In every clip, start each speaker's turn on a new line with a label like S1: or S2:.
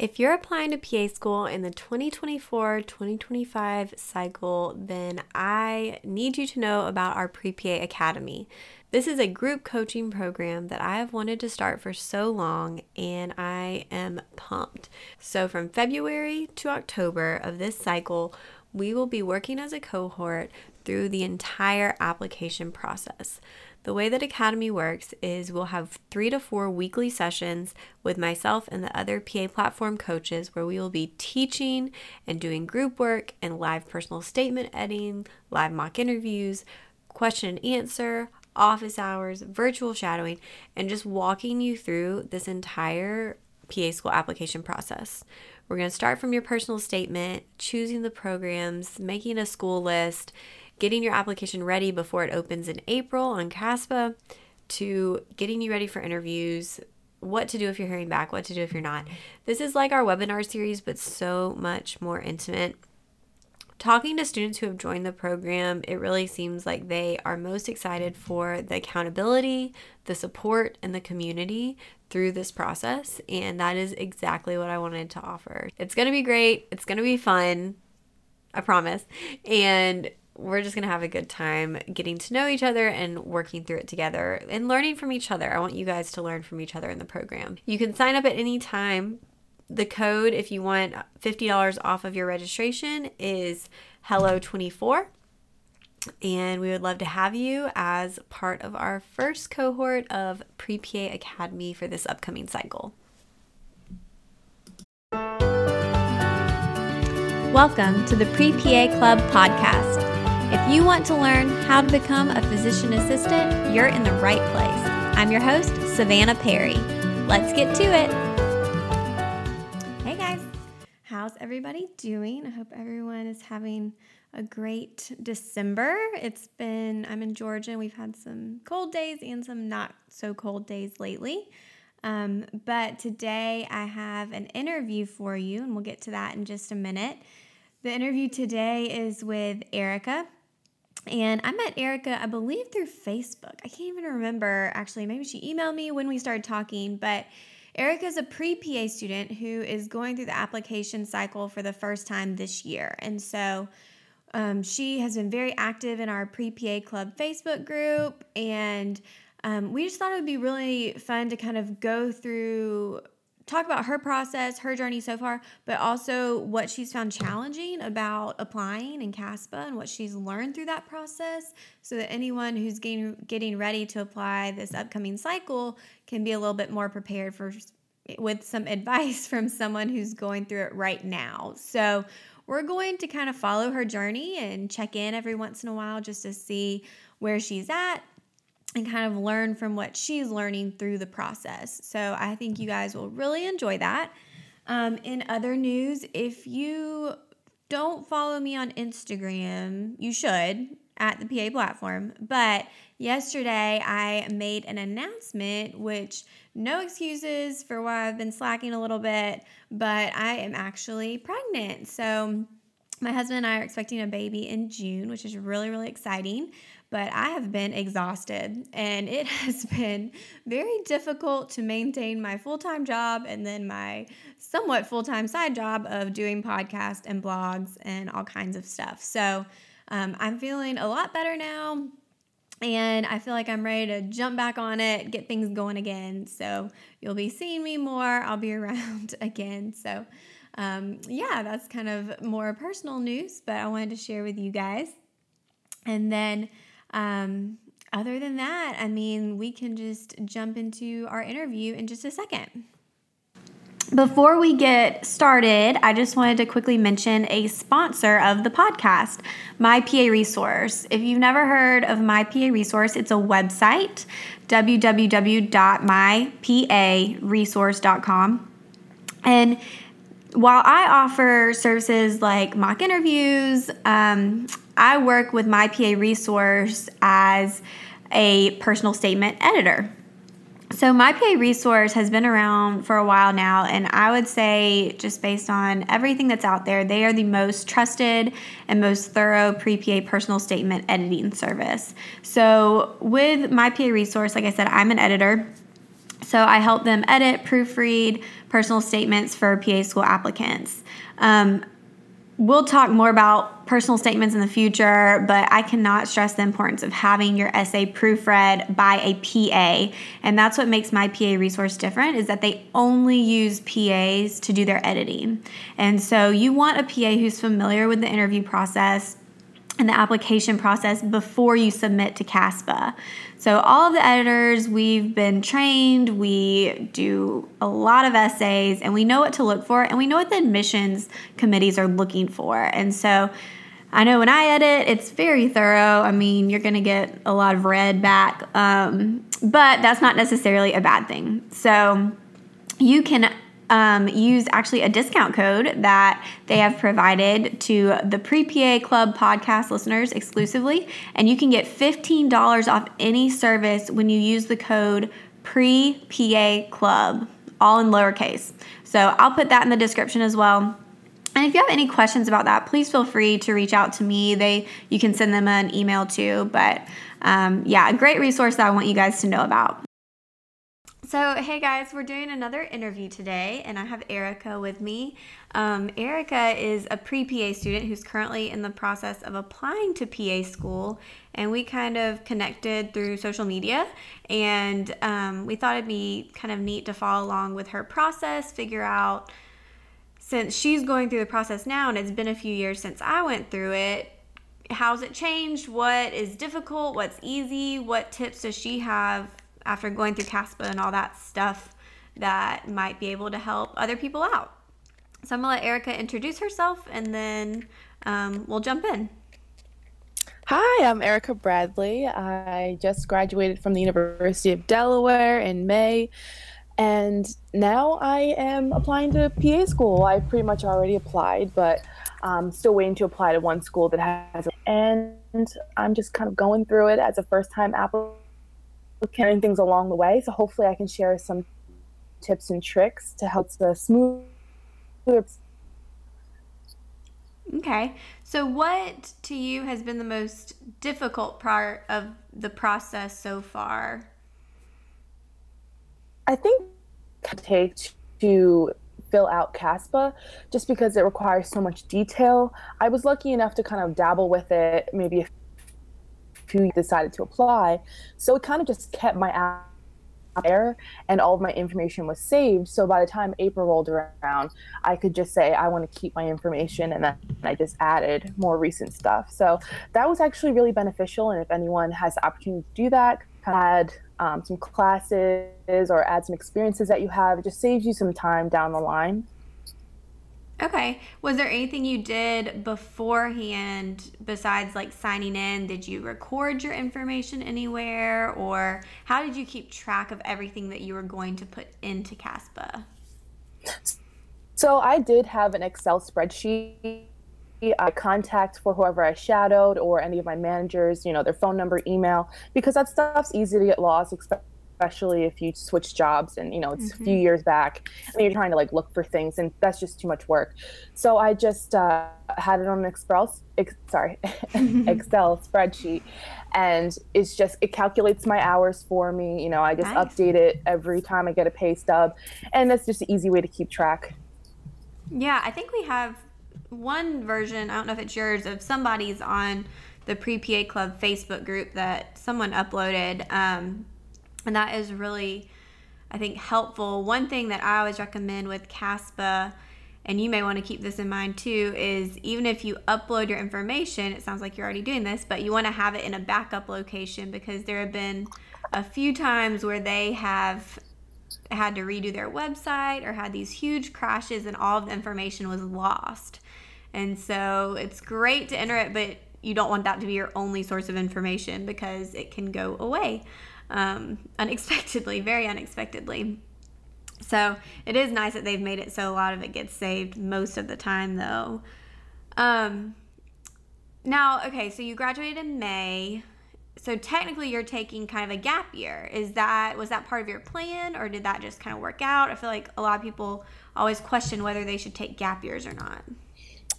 S1: If you're applying to PA school in the 2024 2025 cycle, then I need you to know about our Pre PA Academy. This is a group coaching program that I have wanted to start for so long, and I am pumped. So, from February to October of this cycle, we will be working as a cohort through the entire application process. The way that Academy works is we'll have three to four weekly sessions with myself and the other PA platform coaches where we will be teaching and doing group work and live personal statement editing, live mock interviews, question and answer, office hours, virtual shadowing, and just walking you through this entire PA school application process. We're going to start from your personal statement, choosing the programs, making a school list, getting your application ready before it opens in April on CASPA to getting you ready for interviews, what to do if you're hearing back, what to do if you're not. This is like our webinar series, but so much more intimate. Talking to students who have joined the program, it really seems like they are most excited for the accountability, the support, and the community through this process. And that is exactly what I wanted to offer. It's going to be great. It's going to be fun. I promise. And we're just going to have a good time getting to know each other and working through it together and learning from each other. I want you guys to learn from each other in the program. You can sign up at any time. The code, if you want $50 off of your registration, is HELLO24. And we would love to have you as part of our first cohort of Pre PA Academy for this upcoming cycle. Welcome to the Pre PA Club podcast. If you want to learn how to become a physician assistant, you're in the right place. I'm your host, Savannah Perry. Let's get to it. Hey guys, how's everybody doing? I hope everyone is having a great December. It's been, I'm in Georgia, and we've had some cold days and some not so cold days lately. Um, but today I have an interview for you, and we'll get to that in just a minute. The interview today is with Eryka. And I met Eryka, I believe, through Facebook. I can't even remember actually. Maybe she emailed me when we started talking, but Eryka is a pre PA student who is going through the application cycle for the first time this year. And so um, she has been very active in our pre PA Club Facebook group. And um, we just thought it would be really fun to kind of go through talk about her process, her journey so far, but also what she's found challenging about applying in CASPA and what she's learned through that process so that anyone who's getting, getting ready to apply this upcoming cycle can be a little bit more prepared for with some advice from someone who's going through it right now. So, we're going to kind of follow her journey and check in every once in a while just to see where she's at and kind of learn from what she's learning through the process. So I think you guys will really enjoy that. Um, in other news, if you don't follow me on Instagram, you should at the PA platform. But yesterday I made an announcement, which no excuses for why I've been slacking a little bit, but I am actually pregnant. So my husband and I are expecting a baby in June, which is really, really exciting but I have been exhausted and it has been very difficult to maintain my full time job and then my somewhat full time side job of doing podcasts and blogs and all kinds of stuff. So um, I'm feeling a lot better now and I feel like I'm ready to jump back on it, get things going again. So you'll be seeing me more, I'll be around again. So um, yeah, that's kind of more personal news, but I wanted to share with you guys. And then um, other than that, I mean, we can just jump into our interview in just a second. Before we get started, I just wanted to quickly mention a sponsor of the podcast, My PA Resource. If you've never heard of My PA Resource, it's a website, www.myparesource.com. And while I offer services like mock interviews, um, I work with my PA resource as a personal statement editor. So, my PA resource has been around for a while now, and I would say, just based on everything that's out there, they are the most trusted and most thorough pre PA personal statement editing service. So, with my PA resource, like I said, I'm an editor So I help them edit, proofread personal statements for PA school applicants. Um, we'll talk more about personal statements in the future, but I cannot stress the importance of having your essay proofread by a PA. And that's what makes my PA resource different is that they only use PAs to do their editing. And so you want a PA who's familiar with the interview process, and the application process before you submit to CASPA. So, all of the editors, we've been trained, we do a lot of essays, and we know what to look for, and we know what the admissions committees are looking for. And so, I know when I edit, it's very thorough. I mean, you're going to get a lot of red back, um, but that's not necessarily a bad thing. So, you can um, use actually a discount code that they have provided to the Pre PA Club podcast listeners exclusively. And you can get $15 off any service when you use the code Pre PA Club, all in lowercase. So I'll put that in the description as well. And if you have any questions about that, please feel free to reach out to me. They you can send them an email too. But um, yeah, a great resource that I want you guys to know about. So, hey guys, we're doing another interview today, and I have Eryka with me. Um, Eryka is a pre PA student who's currently in the process of applying to PA school, and we kind of connected through social media. And um, we thought it'd be kind of neat to follow along with her process, figure out since she's going through the process now, and it's been a few years since I went through it, how's it changed? What is difficult? What's easy? What tips does she have after going through CASPA and all that stuff that might be able to help other people out. So I'm gonna let Eryka introduce herself and then um, we'll jump in.
S2: Hi, I'm Eryka Bradley. I just graduated from the University of Delaware in May, and now I am applying to PA school. I pretty much already applied, but I'm still waiting to apply to one school that has, and I'm just kind of going through it as a first time applicant carrying things along the way. So hopefully I can share some tips and tricks to help the smooth.
S1: Okay. So what to you has been the most difficult part of the process so far?
S2: I think it takes to fill out CASPA just because it requires so much detail. I was lucky enough to kind of dabble with it maybe a who decided to apply. So it kind of just kept my app there and all of my information was saved. So by the time April rolled around, I could just say, I want to keep my information. And then I just added more recent stuff. So that was actually really beneficial. And if anyone has the opportunity to do that, add um, some classes or add some experiences that you have, it just saves you some time down the line.
S1: Okay. Was there anything you did beforehand besides like signing in? Did you record your information anywhere or how did you keep track of everything that you were going to put into CASPA?
S2: So I did have an Excel spreadsheet. I contact for whoever I shadowed or any of my managers, you know, their phone number, email, because that stuff's easy to get lost, especially especially if you switch jobs and you know it's mm-hmm. a few mm-hmm. years back and you're trying to like look for things and that's just too much work so i just uh, had it on an excel ex- sorry excel spreadsheet and it's just it calculates my hours for me you know i just nice. update it every time i get a pay stub and that's just an easy way to keep track
S1: yeah i think we have one version i don't know if it's yours of somebody's on the pre pa club facebook group that someone uploaded um, and that is really i think helpful. One thing that i always recommend with caspa and you may want to keep this in mind too is even if you upload your information it sounds like you're already doing this but you want to have it in a backup location because there have been a few times where they have had to redo their website or had these huge crashes and all of the information was lost. And so it's great to enter it but you don't want that to be your only source of information because it can go away um, unexpectedly, very unexpectedly. So it is nice that they've made it so a lot of it gets saved most of the time, though. Um, now, okay, so you graduated in May. So technically, you're taking kind of a gap year. Is that was that part of your plan, or did that just kind of work out? I feel like a lot of people always question whether they should take gap years or not.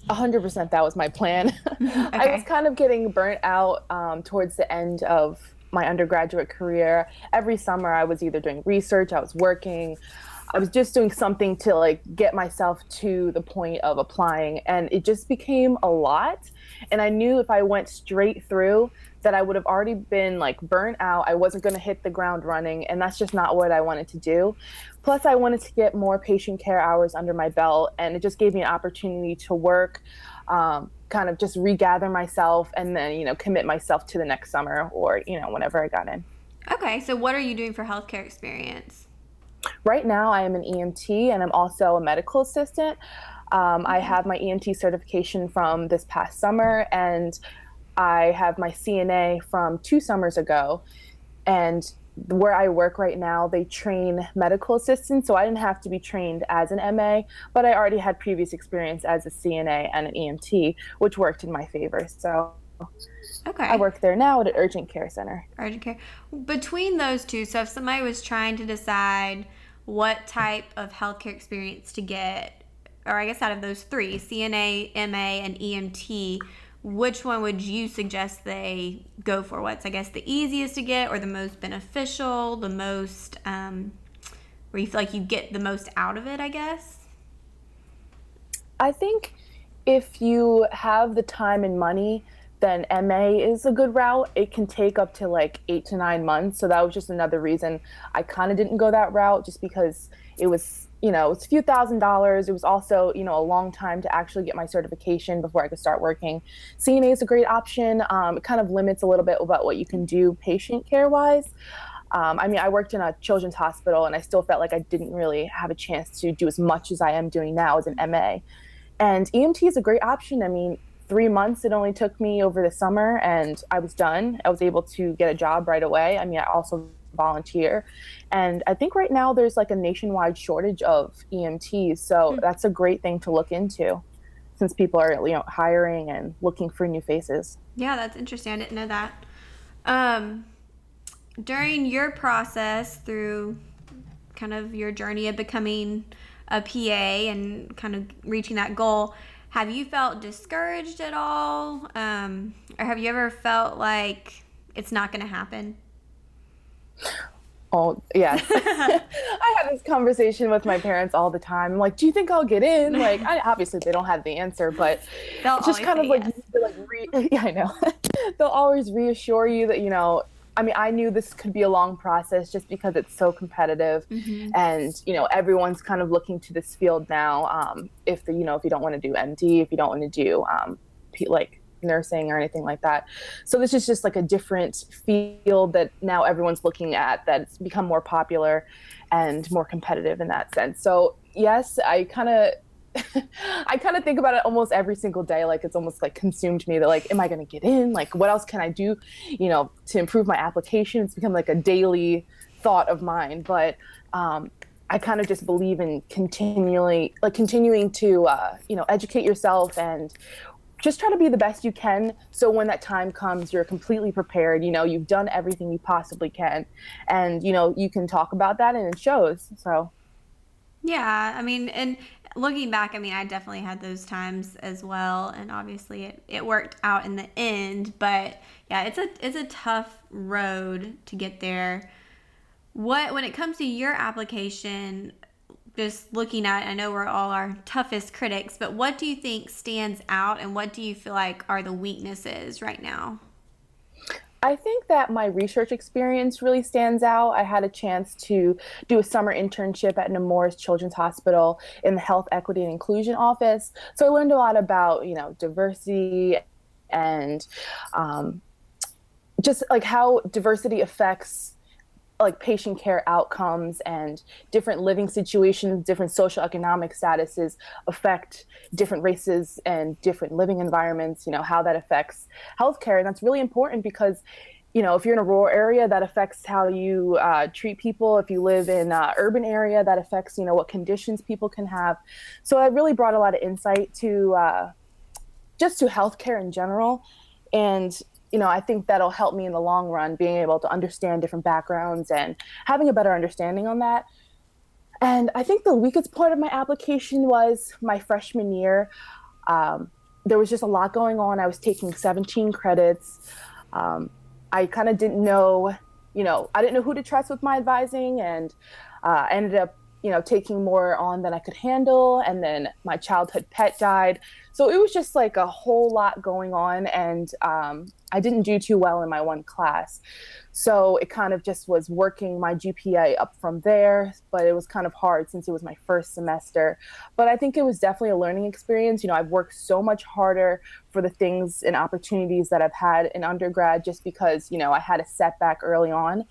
S2: 100% that was my plan. okay. I was kind of getting burnt out um, towards the end of my undergraduate career. Every summer, I was either doing research, I was working, I was just doing something to like get myself to the point of applying, and it just became a lot. And I knew if I went straight through, that I would have already been like burnt out. I wasn't going to hit the ground running, and that's just not what I wanted to do. Plus, I wanted to get more patient care hours under my belt, and it just gave me an opportunity to work, um, kind of just regather myself, and then you know commit myself to the next summer or you know whenever I got in.
S1: Okay, so what are you doing for healthcare experience?
S2: Right now, I am an EMT, and I'm also a medical assistant. Um, I have my EMT certification from this past summer, and I have my CNA from two summers ago. And where I work right now, they train medical assistants. So I didn't have to be trained as an MA, but I already had previous experience as a CNA and an EMT, which worked in my favor. So
S1: okay.
S2: I work there now at an urgent care center.
S1: Urgent care. Between those two, so if somebody was trying to decide what type of healthcare experience to get, or I guess out of those three, CNA, MA, and EMT, which one would you suggest they go for? What's, I guess, the easiest to get or the most beneficial, the most, um, where you feel like you get the most out of it, I guess?
S2: I think if you have the time and money, then MA is a good route. It can take up to like eight to nine months. So that was just another reason I kind of didn't go that route, just because it was you know, it's a few thousand dollars. It was also, you know, a long time to actually get my certification before I could start working. CNA is a great option. Um, it kind of limits a little bit about what you can do patient care wise. Um, I mean, I worked in a children's hospital and I still felt like I didn't really have a chance to do as much as I am doing now as an MA. And EMT is a great option. I mean, three months it only took me over the summer and I was done. I was able to get a job right away. I mean, I also volunteer. And I think right now there's like a nationwide shortage of EMTs. So mm-hmm. that's a great thing to look into since people are you know hiring and looking for new faces.
S1: Yeah, that's interesting. I didn't know that. Um, during your process through kind of your journey of becoming a PA and kind of reaching that goal, have you felt discouraged at all? Um, or have you ever felt like it's not going to happen?
S2: Oh, yes. I have this conversation with my parents all the time. I'm like, do you think I'll get in? Like, I, obviously they don't have the answer, but
S1: They'll just kind of
S2: like,
S1: yes.
S2: like re- yeah, I know. They'll always reassure you that, you know, I mean, I knew this could be a long process just because it's so competitive, mm-hmm. and you know, everyone's kind of looking to this field now. Um, if the, you know, if you don't want to do MD, if you don't want to do um, like nursing or anything like that. So this is just like a different field that now everyone's looking at that's become more popular and more competitive in that sense. So yes, I kind of I kind of think about it almost every single day. Like it's almost like consumed me that like, am I going to get in? Like, what else can I do, you know, to improve my application? It's become like a daily thought of mine. But um, I kind of just believe in continually, like continuing to, uh, you know, educate yourself and just try to be the best you can so when that time comes you're completely prepared you know you've done everything you possibly can and you know you can talk about that and it shows so.
S1: Yeah i mean and looking back i mean i definitely had those times as well and obviously it, it worked out in the end but yeah it's a it's a tough road to get there. What when it comes to your application just looking at, I know we're all our toughest critics, but what do you think stands out and what do you feel like are the weaknesses right now?
S2: I think that my research experience really stands out. I had a chance to do a summer internship at Nemours Children's Hospital in the Health Equity and Inclusion Office. So I learned a lot about, you know, diversity and um, just like how diversity affects like patient care outcomes and different living situations, different social economic statuses affect different races and different living environments, you know, how that affects healthcare. And that's really important because you know, if you're in a rural area, that affects how you uh, treat people. If you live in an urban area, that affects, you know, what conditions people can have. So it really brought a lot of insight to uh, just to healthcare in general. And you know, I think that'll help me in the long run, being able to understand different backgrounds and having a better understanding on that. And I think the weakest part of my application was my freshman year. Um, there was just a lot going on. I was taking 17 credits. Um, I kind of didn't know, you know, I didn't know who to trust with my advising, and uh, ended up you know taking more on than I could handle and then my childhood pet died. So it was just like a whole lot going on and um, I didn't do too well in my one class. So it kind of just was working my GPA up from there but it was kind of hard since it was my first semester. But I think it was definitely a learning experience. You know I've worked so much harder for the things and opportunities that I've had in undergrad just because you know I had a setback early on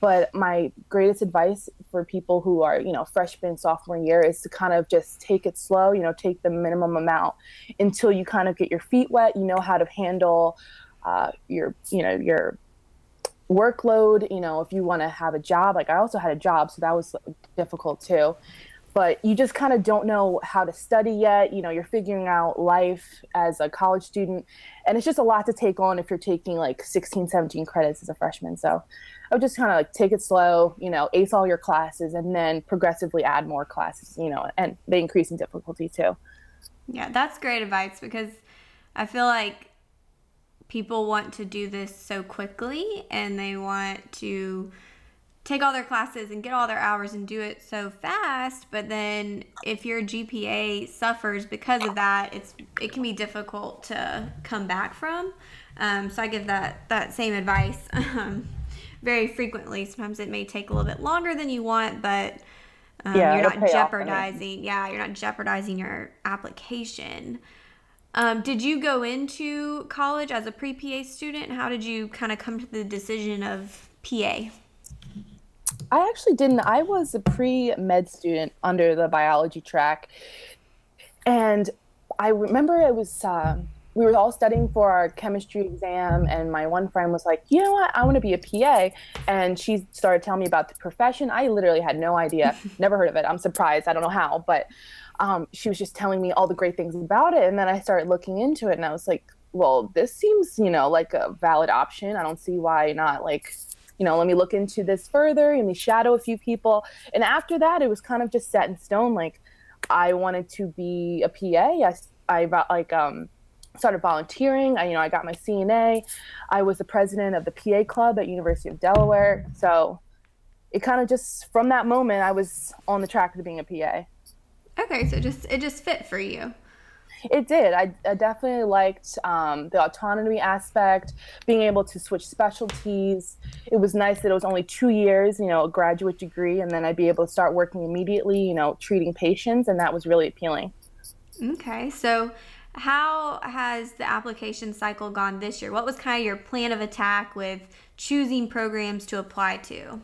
S2: but my greatest advice for people who are, you know, freshman, sophomore year is to kind of just take it slow, you know, take the minimum amount until you kind of get your feet wet, you know how to handle uh, your, you know, your workload, you know, if you want to have a job. Like I also had a job, so that was difficult too but you just kind of don't know how to study yet. You know, you're figuring out life as a college student, and it's just a lot to take on if you're taking like 16, 17 credits as a freshman. So I would just kind of like take it slow, you know, ace all your classes, and then progressively add more classes, you know, and they increase in difficulty too.
S1: Yeah, that's great advice because I feel like people want to do this so quickly and they want to take all their classes and get all their hours and do it so fast but then if your gpa suffers because of that it's it can be difficult to come back from. Um, so i give that that same advice um, very frequently. Sometimes it may take a little bit longer than you want but um, yeah, you're not jeopardizing yeah you're not jeopardizing your application. Um, did you go into college as a pre-pa student? How did you kind of come to the decision of pa
S2: I actually didn't. I was a pre med student under the biology track. And I remember it was, uh, we were all studying for our chemistry exam, and my one friend was like, You know what? I want to be a PA. And she started telling me about the profession. I literally had no idea, never heard of it. I'm surprised. I don't know how, but um, she was just telling me all the great things about it. And then I started looking into it, and I was like, Well, this seems, you know, like a valid option. I don't see why not, like, you know, let me look into this further. Let me shadow a few people. And after that, it was kind of just set in stone. Like I wanted to be a PA. I, I like, um, started volunteering. I, you know, I got my CNA. I was the president of the PA club at University of Delaware. So it kind of just from that moment, I was on the track to being a PA.
S1: Okay, so just it just fit for you.
S2: It did. I, I definitely liked um, the autonomy aspect, being able to switch specialties. It was nice that it was only two years, you know, a graduate degree, and then I'd be able to start working immediately, you know, treating patients, and that was really appealing.
S1: Okay, so how has the application cycle gone this year? What was kind of your plan of attack with choosing programs to apply to?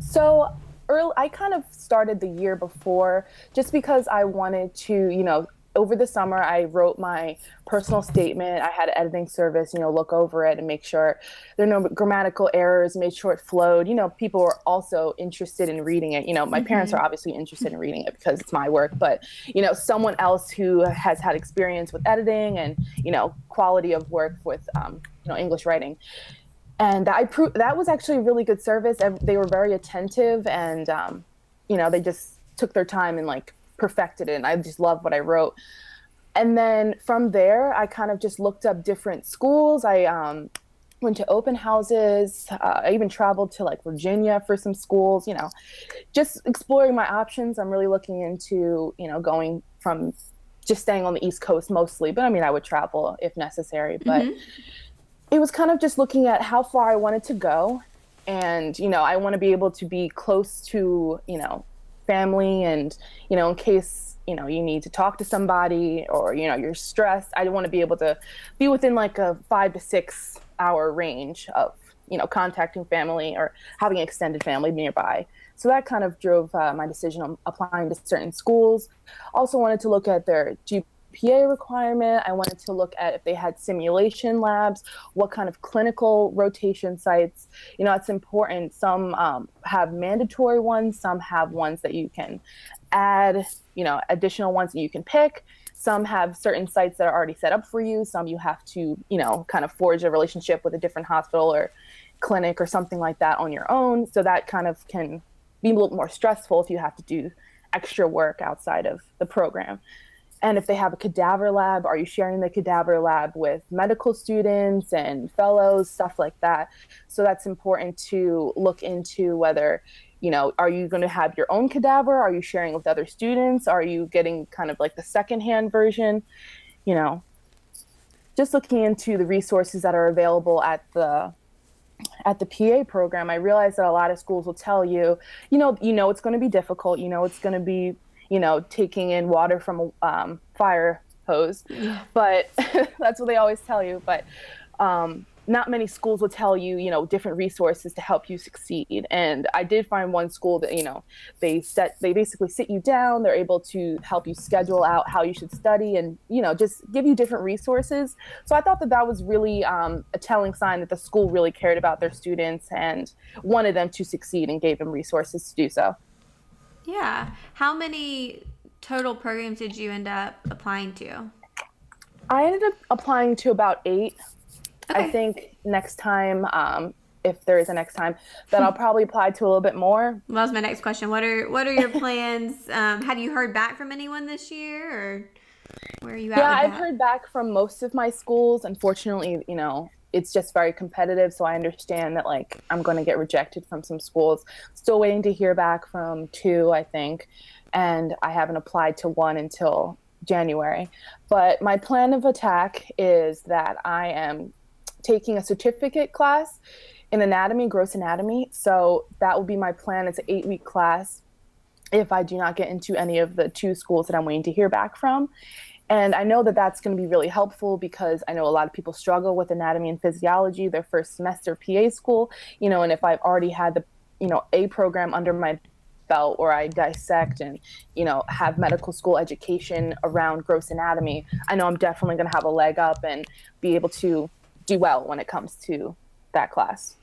S2: So early, I kind of started the year before just because I wanted to, you know, over the summer I wrote my personal statement. I had an editing service, you know, look over it and make sure there are no grammatical errors, made sure it flowed. You know, people were also interested in reading it. You know, my mm-hmm. parents are obviously interested in reading it because it's my work, but you know, someone else who has had experience with editing and, you know, quality of work with um, you know, English writing and I proved that was actually really good service. They were very attentive, and um, you know, they just took their time and like perfected it. And I just loved what I wrote. And then from there, I kind of just looked up different schools. I um, went to open houses. Uh, I even traveled to like Virginia for some schools. You know, just exploring my options. I'm really looking into you know going from just staying on the East Coast mostly, but I mean, I would travel if necessary. But mm-hmm it was kind of just looking at how far I wanted to go. And, you know, I want to be able to be close to, you know, family and, you know, in case, you know, you need to talk to somebody or, you know, you're stressed, I want to be able to be within like a five to six hour range of, you know, contacting family or having extended family nearby. So that kind of drove uh, my decision on applying to certain schools. Also wanted to look at their G- GPA requirement. I wanted to look at if they had simulation labs, what kind of clinical rotation sites. You know, it's important. Some um, have mandatory ones, some have ones that you can add, you know, additional ones that you can pick. Some have certain sites that are already set up for you. Some you have to, you know, kind of forge a relationship with a different hospital or clinic or something like that on your own. So that kind of can be a little more stressful if you have to do extra work outside of the program And if they have a cadaver lab, are you sharing the cadaver lab with medical students and fellows, stuff like that? So that's important to look into whether, you know, are you going to have your own cadaver? Are you sharing with other students? Are you getting kind of like the secondhand version? You know, just looking into the resources that are available at the at the PA program, I realized that a lot of schools will tell you, you know, you know it's going to be difficult. You know it's going to be you know, taking in water from a um, fire hose. But that's what they always tell you. But um, not many schools will tell you, you know, different resources to help you succeed. And I did find one school that, you know, they set, they basically sit you down. They're able to help you schedule out how you should study and, you know, just give you different resources. So I thought that that was really um, a telling sign that the school really cared about their students and wanted them to succeed and gave them resources to do so.
S1: Yeah. How many total programs did you end up applying to?
S2: I ended up applying to about eight. Okay. I think next time, um, if there is a next time, that I'll probably apply to a little bit more.
S1: Well, that was my next question. What are what are your plans? um, have you heard back from anyone this year, or where are you at?
S2: Yeah, I've heard back from most of my schools. Unfortunately, you know, it's just very competitive. So I understand that like I'm going to get rejected from some schools. Still waiting to hear back from two, I think, and I haven't applied to one until January. But my plan of attack is that I am taking a certificate class in anatomy, gross anatomy. So that will be my plan. It's an eight week class if I do not get into any of the two schools that I'm waiting to hear back from. And I know that that's going to be really helpful because I know a lot of people struggle with anatomy and physiology their first semester PA school, you know, and if I've already had the, you know, A program under my belt where I dissect and, you know, have medical school education around gross anatomy, I know I'm definitely going to have a leg up and be able to do well when it comes to that class.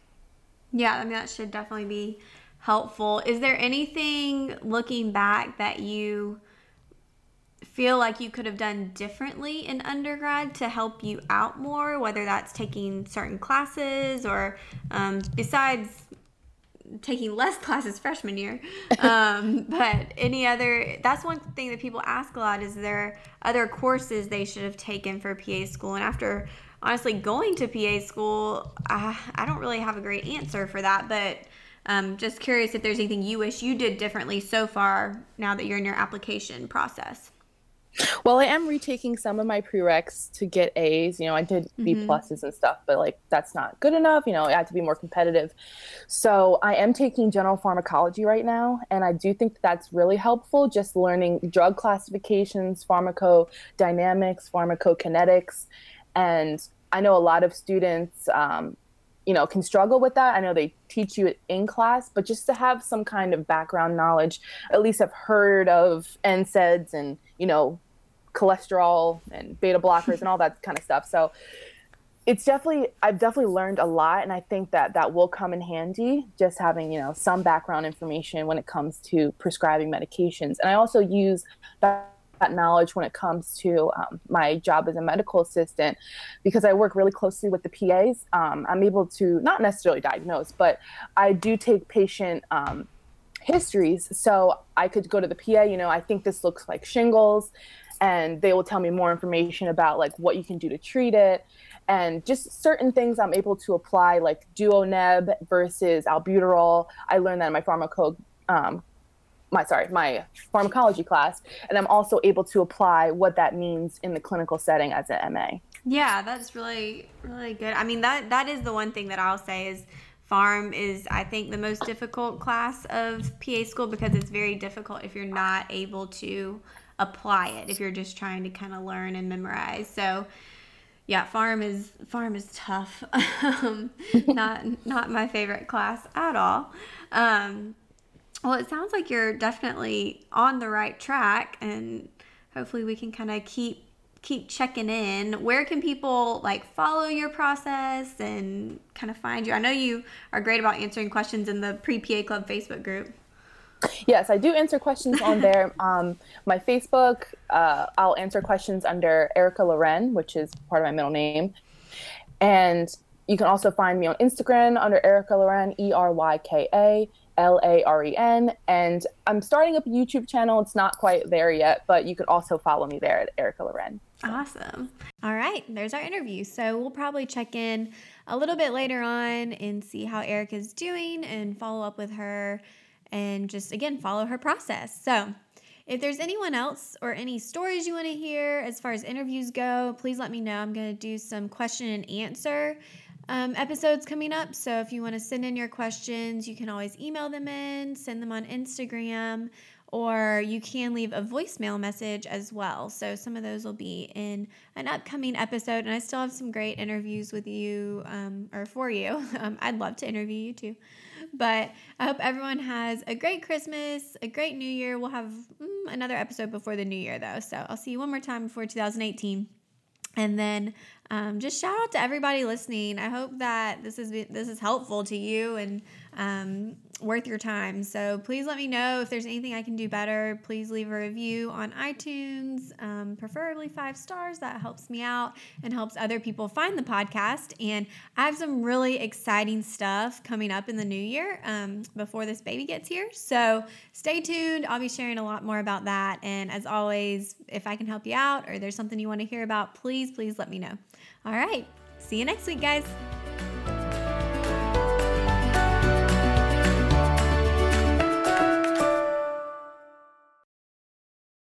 S1: Yeah, I mean, that should definitely be helpful. Is there anything looking back that you feel like you could have done differently in undergrad to help you out more, whether that's taking certain classes or um, besides taking less classes freshman year. Um, but any other, that's one thing that people ask a lot is there other courses they should have taken for PA school? And after honestly going to PA school, I, I don't really have a great answer for that, but um, just curious if there's anything you wish you did differently so far now that you're in your application process.
S2: Well, I am retaking some of my prereqs to get A's. You know, I did B mm-hmm. pluses and stuff, but like that's not good enough. You know, I had to be more competitive. So I am taking general pharmacology right now, and I do think that that's really helpful. Just learning drug classifications, pharmacodynamics, pharmacokinetics, and I know a lot of students. Um, you know, can struggle with that. I know they teach you it in class, but just to have some kind of background knowledge, at least I've heard of NSAIDs and you know, cholesterol and beta blockers and all that kind of stuff. So it's definitely I've definitely learned a lot and I think that that will come in handy just having, you know, some background information when it comes to prescribing medications. And I also use that that knowledge when it comes to um, my job as a medical assistant because I work really closely with the PAs. Um, I'm able to not necessarily diagnose, but I do take patient um, histories. So I could go to the PA, you know, I think this looks like shingles, and they will tell me more information about like what you can do to treat it. And just certain things I'm able to apply, like duoneb versus albuterol. I learned that in my pharmaco, um, my sorry, my pharmacology class, and I'm also able to apply what that means in the clinical setting as an MA.
S1: Yeah, that's really really good. I mean that that is the one thing that I'll say is Pharm is, I think, the most difficult class of PA school because it's very difficult if you're not able to apply it, if you're just trying to kind of learn and memorize. So, yeah, Pharm is Pharm is tough. um, not not my favorite class at all. Um, well, it sounds like you're definitely on the right track, and hopefully, we can kind of keep keep checking in. Where can people like follow your process and kind of find you? I know you are great about answering questions in the Pre PA Club Facebook group.
S2: Yes, I do answer questions on there. um, my Facebook, uh, I'll answer questions under Eryka Loren, which is part of my middle name. And you can also find me on Instagram under Eryka Loren, E R Y K A. L A R E N. And I'm starting up a YouTube channel. It's not quite there yet, but you could also follow me there at Eryka Loren.
S1: Awesome. All right, there's our interview. So we'll probably check in a little bit later on and see how Eryka's doing and follow up with her and just again follow her process. So if there's anyone else or any stories you want to hear as far as interviews go, please let me know. I'm going to do some question and answer um, episodes coming up. So if you want to send in your questions, you can always email them in, send them on Instagram, or you can leave a voicemail message as well. So some of those will be in an upcoming episode, and I still have some great interviews with you um, or for you. Um, I'd love to interview you too. But I hope everyone has a great Christmas, a great New Year. We'll have mm, another episode before the New Year, though. So I'll see you one more time before 2018. And then um, just shout out to everybody listening. I hope that this is this is helpful to you and um, worth your time. So please let me know if there's anything I can do better. Please leave a review on iTunes, um, preferably five stars. That helps me out and helps other people find the podcast. And I have some really exciting stuff coming up in the new year um, before this baby gets here. So stay tuned. I'll be sharing a lot more about that. And as always, if I can help you out or there's something you want to hear about, please, please let me know. All right. See you next week, guys.